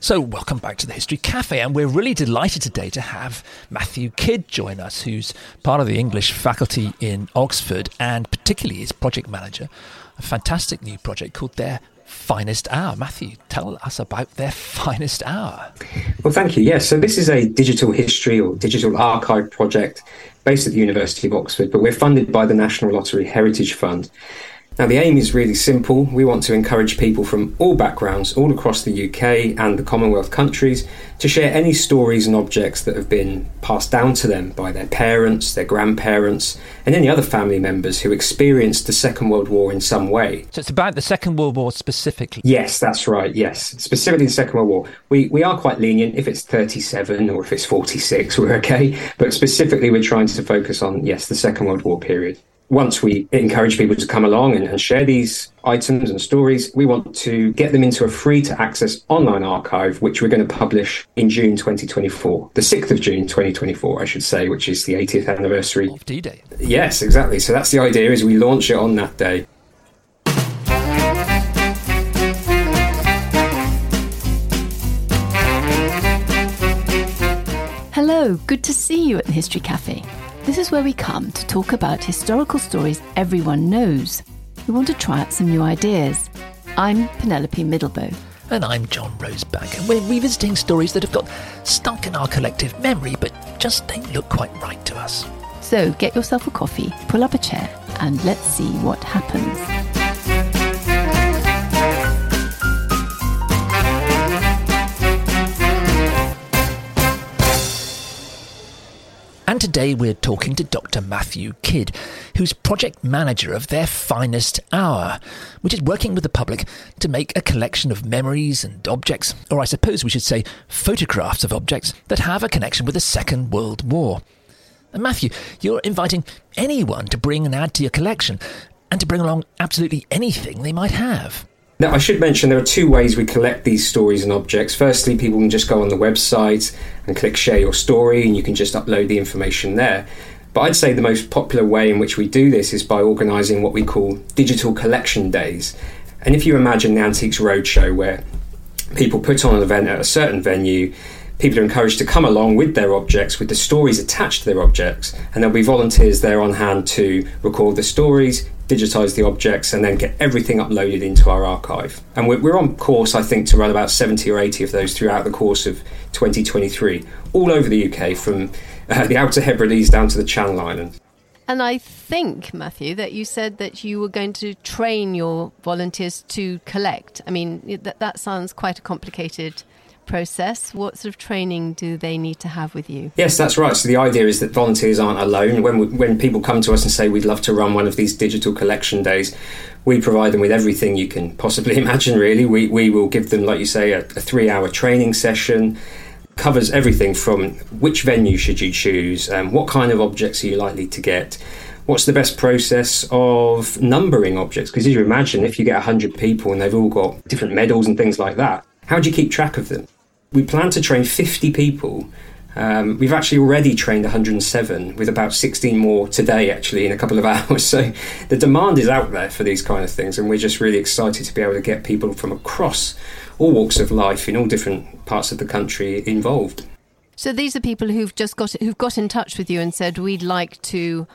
So, welcome back to the History Cafe, and we're really delighted today to have Matthew Kidd join us, who's part of the English faculty in Oxford and particularly is project manager, a fantastic new project called Their Finest Hour. Matthew, tell us about Their Finest Hour. Well, thank you. Yes, so this is a digital history or digital archive project based at the University of Oxford, but we're funded by the National Lottery Heritage Fund. Now, the aim is really simple. We want to encourage people from all backgrounds, all across the UK and the Commonwealth countries, to share any stories and objects that have been passed down to them by their parents, their grandparents, and any other family members who experienced the Second World War in some way. So it's about the Second World War specifically? Yes, that's right, yes. Specifically the Second World War. We, we are quite lenient. If it's 37 or if it's 46, we're okay. But specifically, we're trying to focus on, yes, the Second World War period once we encourage people to come along and, and, share these items and stories, we want to get them into a free to access online archive, which we're going to publish in June 2024, the 6th of June 2024, I should say, which is the 80th anniversary of D-Day. Yes, exactly. So that's the idea is we launch it on that day. Hello, good to see you at the History Cafe. This is where we come to talk about historical stories everyone knows. We want to try out some new ideas. I'm Penelope Middelboe. And I'm John Rosebank, and we're revisiting stories that have got stuck in our collective memory but just don't look quite right to us. So get yourself a coffee, pull up a chair, and let's see what happens. And today we're talking to Dr. Matthew Kidd, who's project manager of Their Finest Hour, which is working with the public to make a collection of memories and objects, or I suppose we should say photographs of objects that have a connection with the Second World War. And Matthew, you're inviting anyone to bring and add to your collection, and to bring along absolutely anything they might have. Now, I should mention there are two ways we collect these stories and objects. Firstly, people can just go on the website and click share your story, and you can just upload the information there. But I'd say the most popular way in which we do this is by organising what we call digital collection days. And if you imagine the Antiques Roadshow, where people put on an event at a certain venue, people are encouraged to come along with their objects, with the stories attached to their objects, and there'll be volunteers there on hand to record the stories, digitize the objects, and then get everything uploaded into our archive. And we're, we're on course, I think, to run about 70 or 80 of those throughout the course of 2023, all over the UK, from uh, the Outer Hebrides down to the Channel Islands. And I think, Matthew, that you said that you were going to train your volunteers to collect. I mean, that, that sounds quite a complicated process? What sort of training do they need to have with you? Yes, that's right. So the idea is that volunteers aren't alone. When we, when people come to us and say we'd love to run one of these digital collection days, we provide them with everything you can possibly imagine. Really, we we will give them, like you say, a, a three-hour training session. Covers everything from which venue should you choose, um, what kind of objects are you likely to get, what's the best process of numbering objects? Because as you imagine, if you get 100 people and they've all got different medals and things like that, how do you keep track of them? We plan to train 50 people. Um, we've actually already trained 107, with about 16 more today, actually, in a couple of hours. So the demand is out there for these kind of things, and we're just really excited to be able to get people from across all walks of life in all different parts of the country involved. So these are people who've just got who've got in touch with you and said we'd like to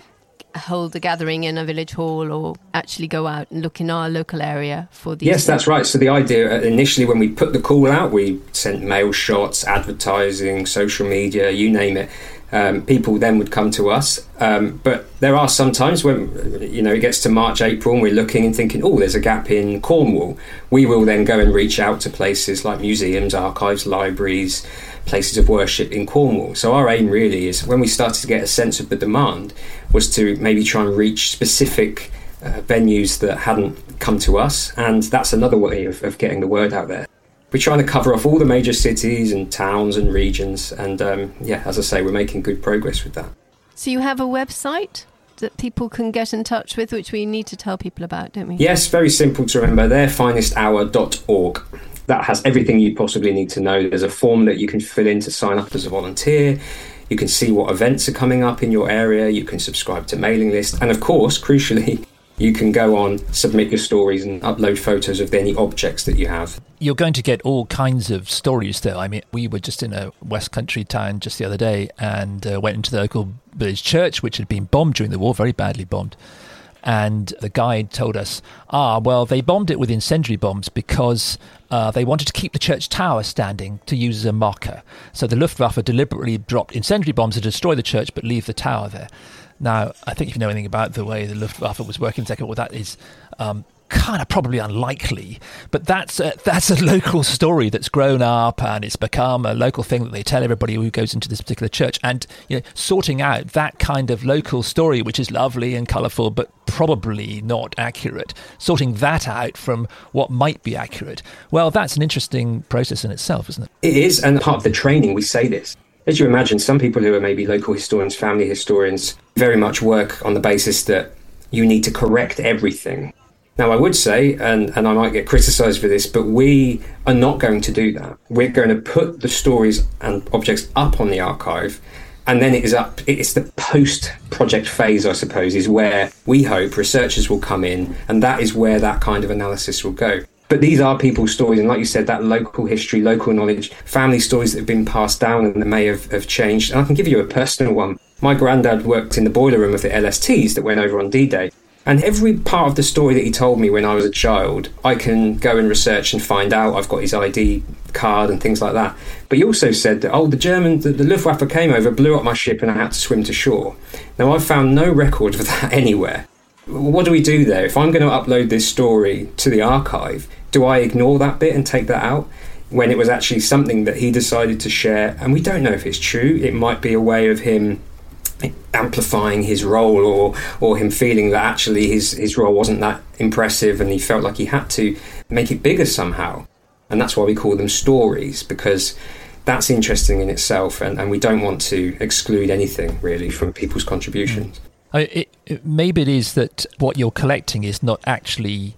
hold a gathering in a village hall or actually go out and look in our local area for these? Yes, that's right. So the idea uh, initially when we put the call out, we sent mail shots, advertising, social media, you name it. Um, people then would come to us. Um, but there are some times when you know it gets to March, April, and we're looking and thinking, oh, there's a gap in Cornwall. We will then go and reach out to places like museums, archives, libraries, places of worship in Cornwall. So our aim really is when we started to get a sense of the demand was to maybe try and reach specific uh, venues that hadn't come to us, and that's another way of, of, getting the word out there. We're trying to cover off all the major cities and towns and regions, and um, yeah, as I say, we're making good progress with that. So you have a website that people can get in touch with, which we need to tell people about, don't we? Yes, very simple to remember. Theirfinesthour.org that has everything you possibly need to know. There's a form that you can fill in to sign up as a volunteer. You can see what events are coming up in your area. You can subscribe to mailing list, and of course, crucially, you can go on, submit your stories, and upload photos of any objects that you have. You're going to get all kinds of stories, though. I mean, we were just in a West Country town just the other day and uh, went into the local village church, which had been bombed during the war, very badly bombed. And the guide told us, ah, well, they bombed it with incendiary bombs because uh, they wanted to keep the church tower standing to use as a marker. So the Luftwaffe deliberately dropped incendiary bombs to destroy the church but leave the tower there. Now, I think if you know anything about the way the Luftwaffe was working Second War, that is um, kind of probably unlikely, but that's a, that's a local story that's grown up and it's become a local thing that they tell everybody who goes into this particular church. And you know, sorting out that kind of local story, which is lovely and colourful, but probably not accurate, sorting that out from what might be accurate, well, that's an interesting process in itself, isn't it? It is, and part of the training we say this. As you imagine, some people who are maybe local historians, family historians, very much work on the basis that you need to correct everything. Now, I would say, and, and I might get criticised for this, but we are not going to do that. We're going to put the stories and objects up on the archive, and then it is up. It's the post project phase, I suppose, is where we hope researchers will come in, and that is where that kind of analysis will go. But these are people's stories, and like you said, that local history, local knowledge, family stories that have been passed down and that may have, have changed. And I can give you a personal one. My granddad worked in the boiler room of the LSTs that went over on D Day. And every part of the story that he told me when I was a child, I can go and research and find out. I've got his ID card and things like that. But he also said that, oh, the German, the, the Luftwaffe came over, blew up my ship, and I had to swim to shore. Now, I've found no record of that anywhere. What do we do there? If I'm going to upload this story to the archive, do I ignore that bit and take that out? When it was actually something that he decided to share, and we don't know if it's true. It might be a way of him amplifying his role or or him feeling that actually his his role wasn't that impressive and he felt like he had to make it bigger somehow and that's why we call them stories because that's interesting in itself and, and we don't want to exclude anything really from people's contributions it, it, maybe it is that what you're collecting is not actually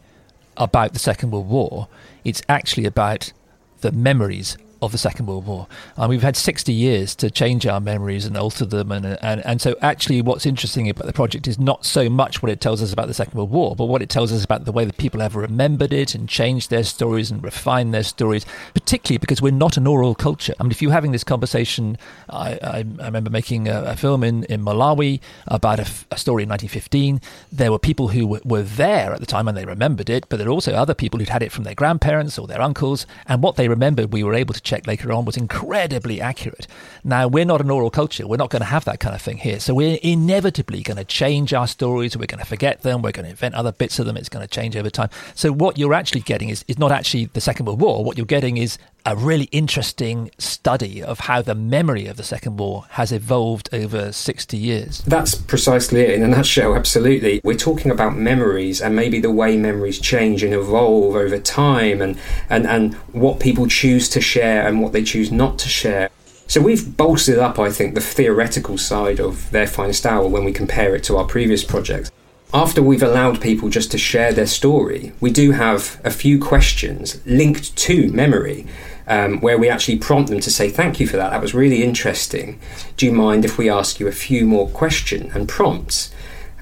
about the Second World War. It's actually about the memories of the Second World War. And we've had 60 years to change our memories and alter them. And, and, and so, actually, what's interesting about the project is not so much what it tells us about the Second World War, but what it tells us about the way that people have remembered it and changed their stories and refined their stories, particularly because we're not an oral culture. I mean, if you're having this conversation, I, I, I remember making a, a, film in, in Malawi about a, story in 1915. There were people who were, were there at the time and they remembered it, but there were also other people who'd had it from their grandparents or their uncles. And what they remembered, we were able to check later on was incredibly accurate. Now, we're not an oral culture. We're not going to have that kind of thing here. So we're inevitably going to change our stories. We're going to forget them. We're going to invent other bits of them. It's going to change over time. So what you're actually getting is, is not actually the Second World War. What you're getting is a really interesting study of how the memory of the Second War has evolved over 60 years. That's precisely it in a nutshell, absolutely. We're talking about memories and maybe the way memories change and evolve over time and, and, and what people choose to share and what they choose not to share. So we've bolstered up, I think, the theoretical side of Their Finest Hour when we compare it to our previous projects after we've allowed people just to share their story, we do have a few questions linked to memory um, where we actually prompt them to say, Thank you for that, that was really interesting. Do you mind if we ask you a few more questions and prompts?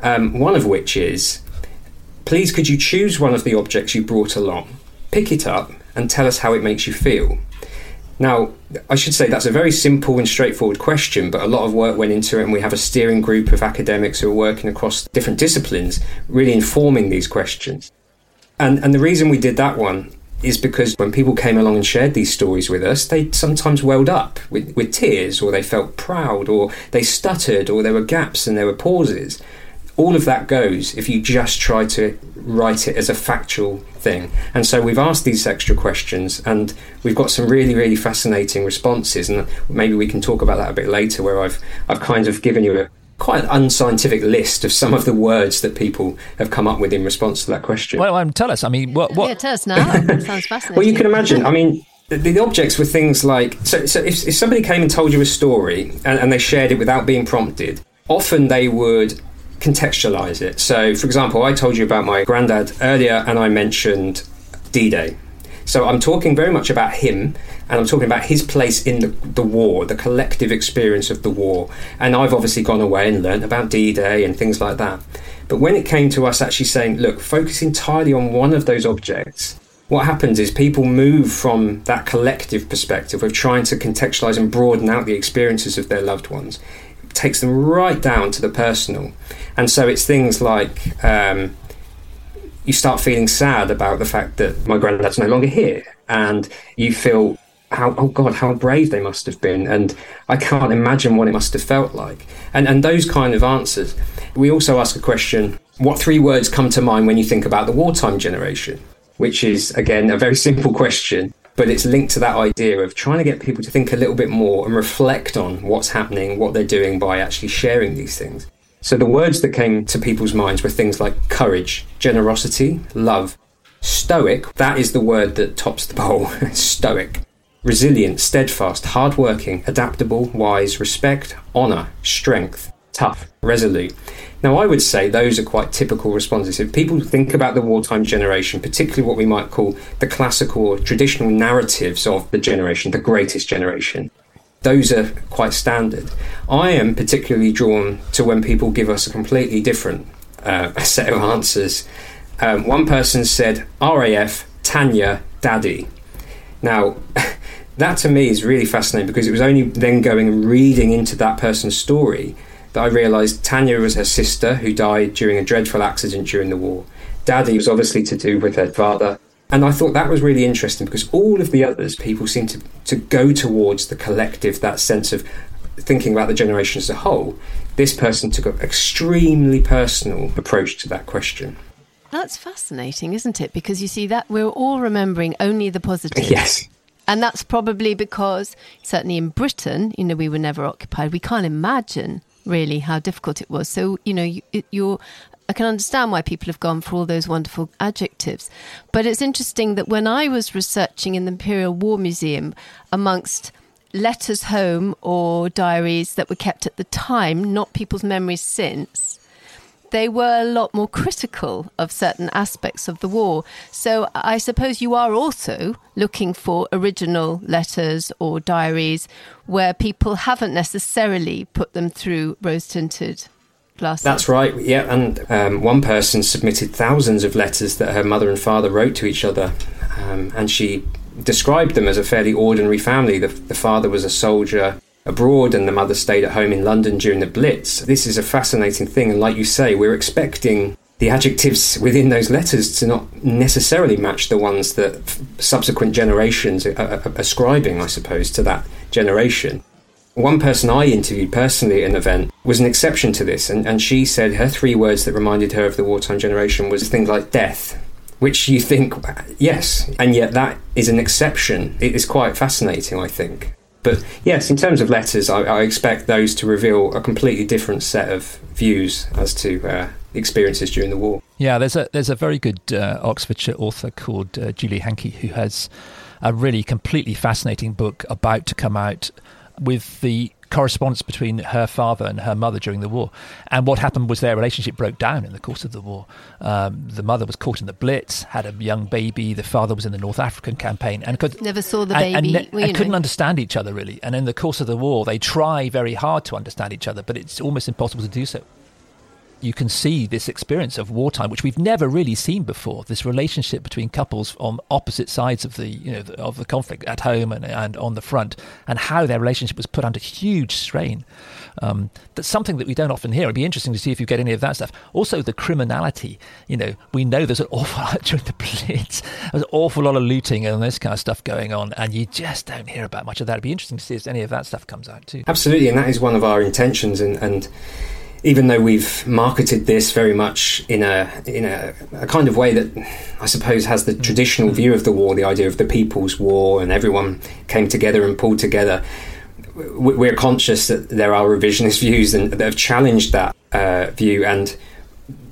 Um, one of which is, Please could you choose one of the objects you brought along, pick it up, and tell us how it makes you feel? Now, I should say that's a very simple and straightforward question, but a lot of work went into it, and we have a steering group of academics who are working across different disciplines, really informing these questions. And, and the reason we did that one is because when people came along and shared these stories with us, they sometimes welled up with, with tears, or they felt proud, or they stuttered, or there were gaps and there were pauses. All of that goes if you just try to write it as a factual thing. And so we've asked these extra questions, and we've got some really, really fascinating responses. And maybe we can talk about that a bit later, where I've I've kind of given you a quite an unscientific list of some of the words that people have come up with in response to that question. Well, um, tell us. I mean, what? what? Yeah, tell us now. sounds fascinating. well, you can imagine. I mean. The, the, objects were things like so. So if, if somebody came and told you a story and, and they shared it without being prompted, often they would contextualize it. So, for example, I told you about my granddad earlier and I mentioned D Day. So I'm talking very much about him, and I'm talking about his place in the, the war, the collective experience of the war. And I've obviously gone away and learnt about D Day and things like that. But when it came to us actually saying, look, focus entirely on one of those objects, what happens is people move from that collective perspective of trying to contextualize and broaden out the experiences of their loved ones. It takes them right down to the personal. And so it's things like um, you start feeling sad about the fact that my granddad's no longer here. And you feel how oh god how brave they must have been and i can't imagine what it must have felt like. And and those kind of answers. We also ask a question what three words come to mind when you think about the wartime generation? Which is again a very simple question but it's linked to that idea of trying to get people to think a little bit more and reflect on what's happening what they're doing by actually sharing these things so the words that came to people's minds were things like courage generosity love stoic that is the word that tops the bowl stoic resilient, steadfast, hardworking, adaptable, wise, respect, honour, strength, tough, resolute. Now, I would say those are quite typical responses. If people think about the wartime generation, particularly what we might call the classical or traditional narratives of the generation, the greatest generation, those are quite standard. I am particularly drawn to when people give us a completely different uh, set of answers. Um, one person said, RAF, Tanya, Daddy. Now, that to me is really fascinating because it was only then going and reading into that person's story that I realised Tanya was her sister who died during a dreadful accident during the war. Daddy was obviously to do with her father. And I thought that was really interesting because all of the others, people seem to, to go towards the collective, that sense of thinking about the generation as a whole. This person took an extremely personal approach to that question. That's fascinating, isn't it? Because you see that we're all remembering only the positive. Yes. And that's probably because, certainly in Britain, you know, we were never occupied. We can't imagine really how difficult it was. So, you know, you, you're, I can understand why people have gone for all those wonderful adjectives. But it's interesting that when I was researching in the Imperial War Museum amongst letters home or diaries that were kept at the time, not people's memories since, they were a lot more critical of certain aspects of the war. So I suppose you are also looking for original letters or diaries where people haven't necessarily put them through rose tinted That's right, yeah. And um, one person submitted thousands of letters that her mother and father wrote to each other, um, and she described them as a fairly ordinary family. The, the father was a soldier abroad and the mother stayed at home in London during the Blitz. This is a fascinating thing, and like you say, we're expecting the adjectives within those letters to not necessarily match the ones that subsequent generations are ascribing, I suppose, to that generation. One person I interviewed personally at an event was an exception to this, and, and she said her three words that reminded her of the wartime generation was things like death, which you think, yes, and yet that is an exception. It is quite fascinating, I think. But yes, in terms of letters, I, I, expect those to reveal a completely different set of views as to uh, experiences during the war. Yeah, there's a there's a very good uh, Oxfordshire author called uh, Julie Hankey who has a really completely fascinating book about to come out with the correspondence between her father and her mother during the war. And what happened was their relationship broke down in the course of the war. Um, the mother was caught in the Blitz, had a young baby. The father was in the North African campaign and could never saw the baby and, and, well, and couldn't understand each other really. And in the course of the war, they try very hard to understand each other, but it's almost impossible to do so you can see this experience of wartime, which we've never really seen before. This relationship between couples on opposite sides of the you know of the conflict at home and, and on the front, and how their relationship was put under huge strain. Um, that's something that we don't often hear. It'd be interesting to see if you get any of that stuff. Also, the criminality. You know, we know there's an awful lot during the Blitz. There's an awful lot of looting and this kind of stuff going on, and you just don't hear about much of that. It'd be interesting to see if any of that stuff comes out too. Absolutely, and that is one of our intentions, and and even though we've marketed this very much in a in a, a, kind of way that I suppose has the traditional view of the war, the idea of the people's war, and everyone came together and pulled together. We're conscious that there are revisionist views and that have challenged that uh, view, and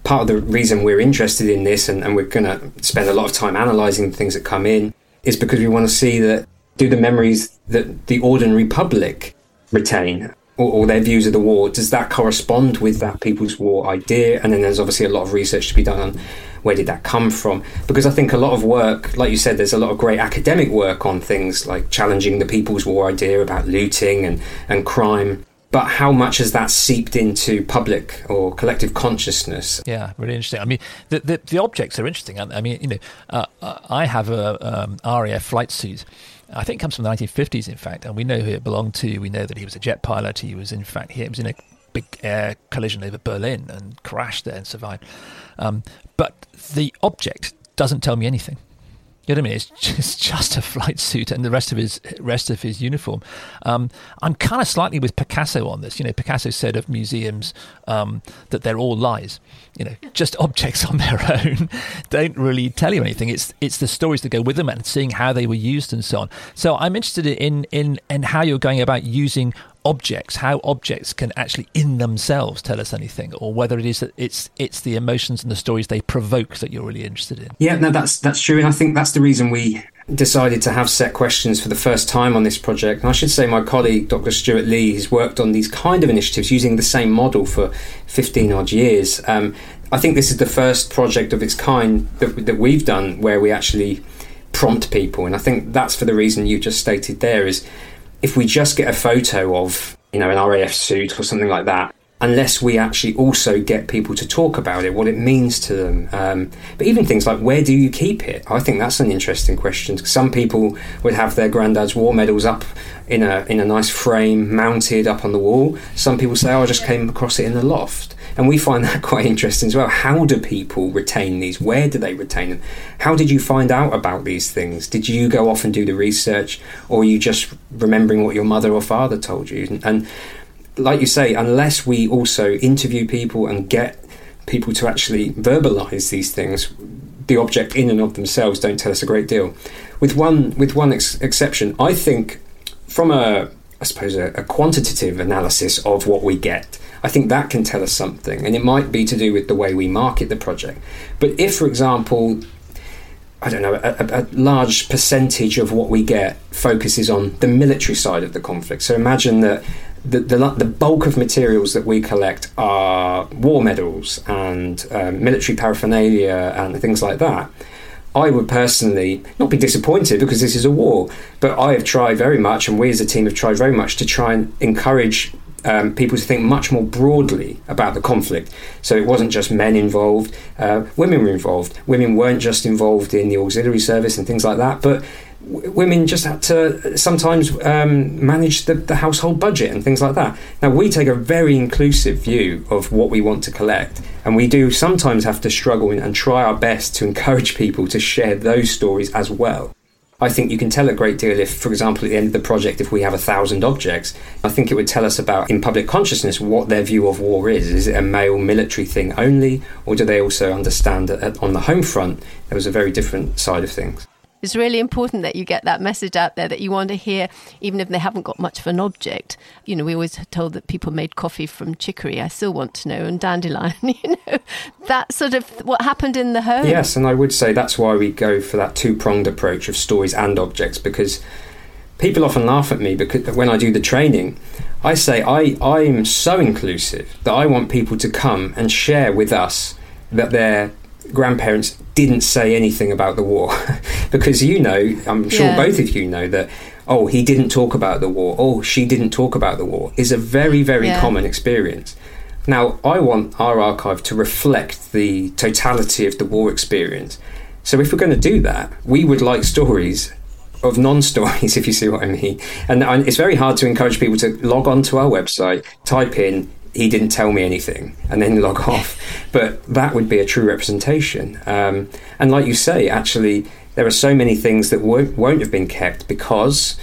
part of the reason we're interested in this, and, and we're going to spend a lot of time analysing the things that come in, is because we want to see that do the memories that the ordinary public retain or, or, their views of the war, does that correspond with that People's War idea? And then there's obviously a lot of research to be done on Where did that come from? Because I think a lot of work, like you said, there's a lot of great academic work on things like challenging the People's War idea about looting and, and crime but how much has that seeped into public or collective consciousness? Yeah, really interesting. I mean, the the, the objects are interesting. I mean, you know, uh, uh I have a um, RAF flight suit. I think comes from the 1950s, in fact, and we know who it belonged to. We know that he was a jet pilot. He was, in fact, he was in a big air collision over Berlin and crashed there and survived. Um, but the object doesn't tell me anything. You know what I mean? It's just, just a flight suit and the rest of his rest of his uniform. Um, I'm kind of slightly with Picasso on this. You know, Picasso said of museums um, that they're all lies. You know, just objects on their own don't really tell you anything. It's it's the stories that go with them and seeing how they were used and so on. So I'm interested in in in how you're going about using objects, how objects can actually in themselves tell us anything, or whether it is that it's it's the emotions and the stories they provoke that you're really interested in. Yeah, no, that's that's true, and I think that's the reason we decided to have set questions for the first time on this project. And I should say, my colleague Dr. Stuart Lee has worked on these kind of initiatives using the same model for 15 odd years. Um, I think this is the first project of its kind that, that we've done where we actually prompt people, and I think that's for the reason you just stated there is if we just get a photo of, you know, an RAF suit or something like that, unless we actually also get people to talk about it, what it means to them. Um, but even things like where do you keep it? I think that's an interesting question. Some people would have their granddad's war medals up in a in a nice frame, mounted up on the wall. Some people say, "Oh, I just came across it in the loft." And we find that quite interesting as well. How do people retain these? Where do they retain them? How did you find out about these things? Did you go off and do the research, or you just remembering what your mother or father told you? And, and like you say, unless we also interview people and get people to actually verbalize these things, the object in and of themselves don't tell us a great deal. With one with one ex- exception, I think from a I suppose a, a quantitative analysis of what we get, I think that can tell us something, and it might be to do with the way we market the project. But if, for example, I don't know, a, a, large percentage of what we get focuses on the military side of the conflict. So imagine that the, the, the bulk of materials that we collect are war medals and um, military paraphernalia and things like that. I would personally not be disappointed because this is a war, but I have tried very much, and we as a team have tried very much to try and encourage um, people to think much more broadly about the conflict. So it wasn't just men involved, uh, women were involved. Women weren't just involved in the auxiliary service and things like that, but w- women just had to sometimes um, manage the, the, household budget and things like that. Now, we take a very inclusive view of what we want to collect, and we do sometimes have to struggle and try our best to encourage people to share those stories as well. I think you can tell a great deal if, for example, at the end of the project, if we have a thousand objects, I think it would tell us about, in public consciousness, what their view of war is. Is it a male military thing only, or do they also understand that on the home front there was a very different side of things? It's really important that you get that message out there that you want to hear, even if they haven't got much of an object. You know, we always told that people made coffee from chicory. I still want to know, and dandelion. You know, that sort of what happened in the home. Yes, and I would say that's why we go for that two pronged approach of stories and objects because people often laugh at me because when I do the training, I say I I am so inclusive that I want people to come and share with us that they're grandparents didn't say anything about the war. Because you know i'm sure yeah. both of you know that oh he didn't talk about the war. Oh she didn't talk about the war is a very very yeah. common experience. Now i want our archive to reflect the totality of the war experience. So if we're going to do that we would like stories of non-stories if you see what i mean. And, and it's very hard to encourage people to log on to our website type in he didn't tell me anything and then log off. But that would be a true representation. Um, and like you say, actually, there are so many things that won't, won't have been kept because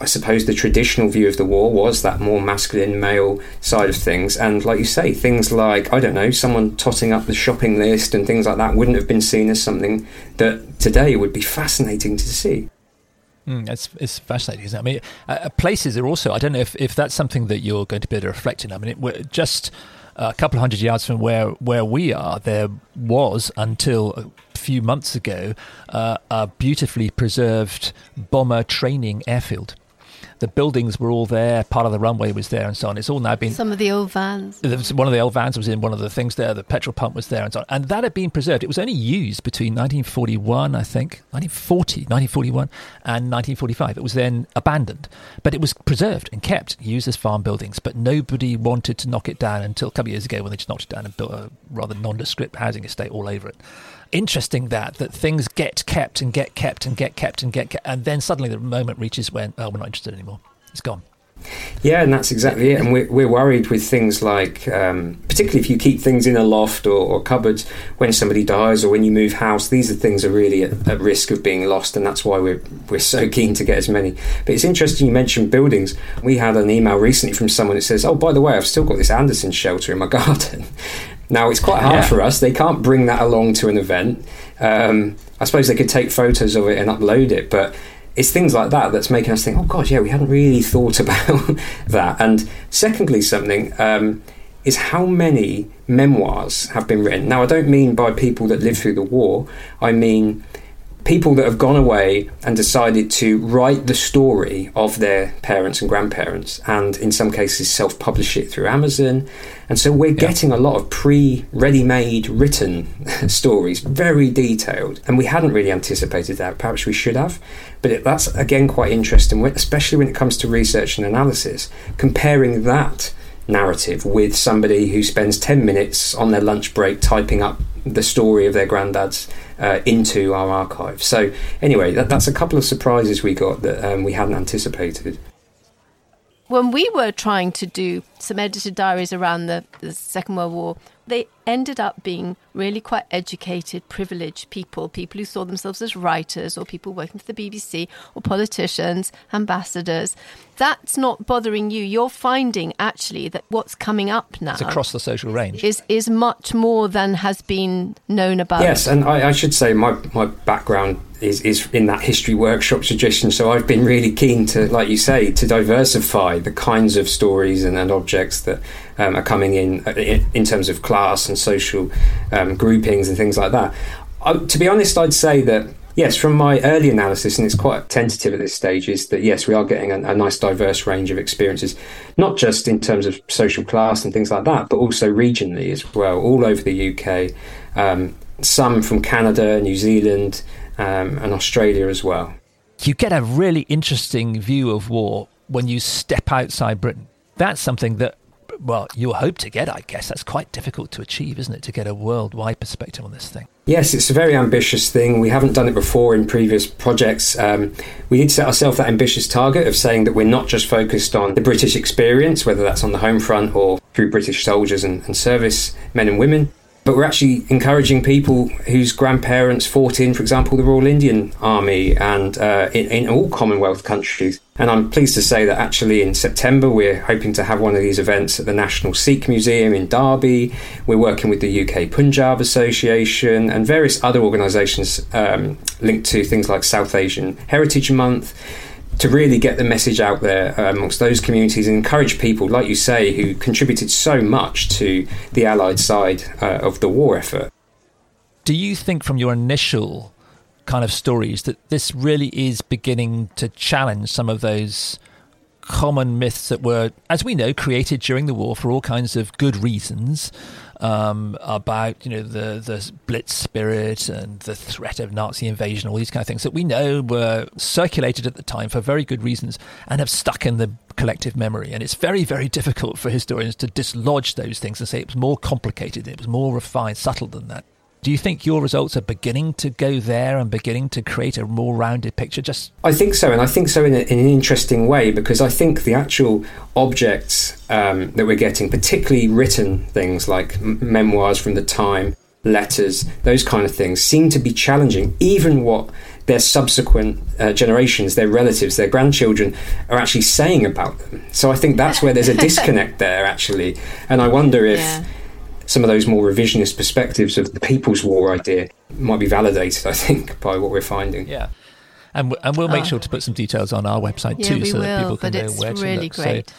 I suppose the traditional view of the war was that more masculine male side of things. And like you say, things like, I don't know, someone totting up the shopping list and things like that wouldn't have been seen as something that today would be fascinating to see. Mm, it's, it's fascinating, isn't it? I mean, uh, uh, places are also, I don't know if, if that's something that you're going to be able to reflect in. I mean, it, just a couple of hundred yards from where, where we are, there was, until a few months ago, uh, a beautifully preserved bomber training airfield. The buildings were all there, part of the runway was there, and so on. It's all now been. Some of the old vans. One of the old vans was in one of the things there. The petrol pump was there, and so on. And that had been preserved. It was only used between 1941, I think, 1940, 1941, and 1945. It was then abandoned, but it was preserved and kept, used as farm buildings. But nobody wanted to knock it down until a couple of years ago when they just knocked it down and built a rather nondescript housing estate all over it interesting that that things get kept and get kept and get kept and get kept, and then suddenly the moment reaches when oh we're not interested anymore. It's gone. Yeah, and that's exactly it. And we're, we're worried with things like, um, particularly if you keep things in a loft or, or, cupboards, when somebody dies or when you move house, these are things are really at, at, risk of being lost, and that's why we're we're so keen to get as many. But it's interesting you mentioned buildings. We had an email recently from someone that says, "Oh, by the way, I've still got this Anderson shelter in my garden," Now it's quite hard yeah. for us. They can't bring that along to an event. Um, I suppose they could take photos of it and upload it, but it's things like that that's making us think, oh god, yeah, we hadn't really thought about that. And secondly, something um, is how many memoirs have been written. Now, I don't mean by people that lived through the war. I mean people that have gone away and decided to write the story of their parents and grandparents, and in some cases self publish it through Amazon. And so we're yeah. getting a lot of pre ready made written stories, very detailed. And we hadn't really anticipated that. Perhaps we should have. But it, that's again quite interesting, especially when it comes to research and analysis, comparing that narrative with somebody who spends 10 minutes on their lunch break typing up the story of their granddads uh, into our archive. So, anyway, that, that's a couple of surprises we got that um, we hadn't anticipated. When we were trying to do some edited diaries around the, the Second World War, they ended up being really quite educated, privileged people, people who saw themselves as writers or people working for the BBC or politicians, ambassadors. That's not bothering you. You're finding actually that what's coming up now it's across the social range is is much more than has been known about. Yes, and I, I should say my my background is, is in that history workshop tradition. So I've been really keen to, like you say, to diversify the kinds of stories and, and objects that um, are coming in, uh, in, terms of class and social um, groupings and things like that. I, to be honest, I'd say that yes, from my early analysis, and it's quite tentative at this stage, is that yes, we are getting a, a, nice diverse range of experiences, not just in terms of social class and things like that, but also regionally as well, all over the UK. Um, some from Canada, New Zealand, um, and Australia as well. You get a really interesting view of war when you step outside Britain. That's something that, well, you hope to get, I guess. That's quite difficult to achieve, isn't it, to get a worldwide perspective on this thing? Yes, it's a very ambitious thing. We haven't done it before in previous projects. Um, we did set ourselves that ambitious target of saying that we're not just focused on the British experience, whether that's on the home front or through British soldiers and, and service men and women, but we're actually encouraging people whose grandparents fought in, for example, the Royal Indian Army and uh, in, in, all Commonwealth countries. And I'm pleased to say that actually in September we're hoping to have one of these events at the National Sikh Museum in Derby. We're working with the UK Punjab Association and various other organisations um, linked to things like South Asian Heritage Month to really get the message out there uh, amongst those communities and encourage people, like you say, who contributed so much to the Allied side uh, of the war effort. Do you think, from your initial kind of stories, that this really is beginning to challenge some of those common myths that were, as we know, created during the war for all kinds of good reasons? Um, about you know the the Blitz spirit and the threat of Nazi invasion, all these kind of things that we know were circulated at the time for very good reasons and have stuck in the collective memory. And it's very very difficult for historians to dislodge those things and say it was more complicated, it was more refined, subtle than that. Do you think your results are beginning to go there and beginning to create a more rounded picture? Just I think so, and I think so in, a, in an interesting way because I think the actual objects um, that we're getting, particularly written things like m- memoirs from the time, letters, those kind of things, seem to be challenging even what their subsequent uh, generations, their relatives, their grandchildren are actually saying about them. So I think that's where there's a disconnect there, actually, and I wonder if. Yeah some of those more revisionist perspectives of the People's War idea might be validated, I think, by what we're finding. Yeah. And, and we'll make oh. sure to put some details on our website yeah, too so will, that people can know where to really look. Great. So,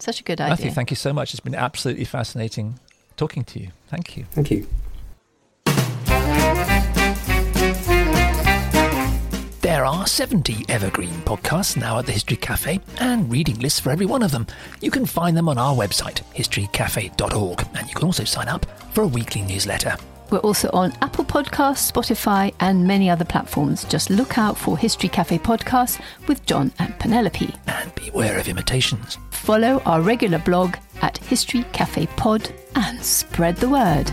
Such a good idea. Matthew, thank you so much. It's been absolutely fascinating talking to you. Thank you. Thank you. There are 70 evergreen podcasts now at the History Cafe and reading lists for every one of them. You can find them on our website, historycafe.org, and you can also sign up for a weekly newsletter. We're also on Apple Podcasts, Spotify, and many other platforms. Just look out for History Cafe Podcasts with John and Penelope. And beware of imitations. Follow our regular blog at History Cafe Pod and spread the word.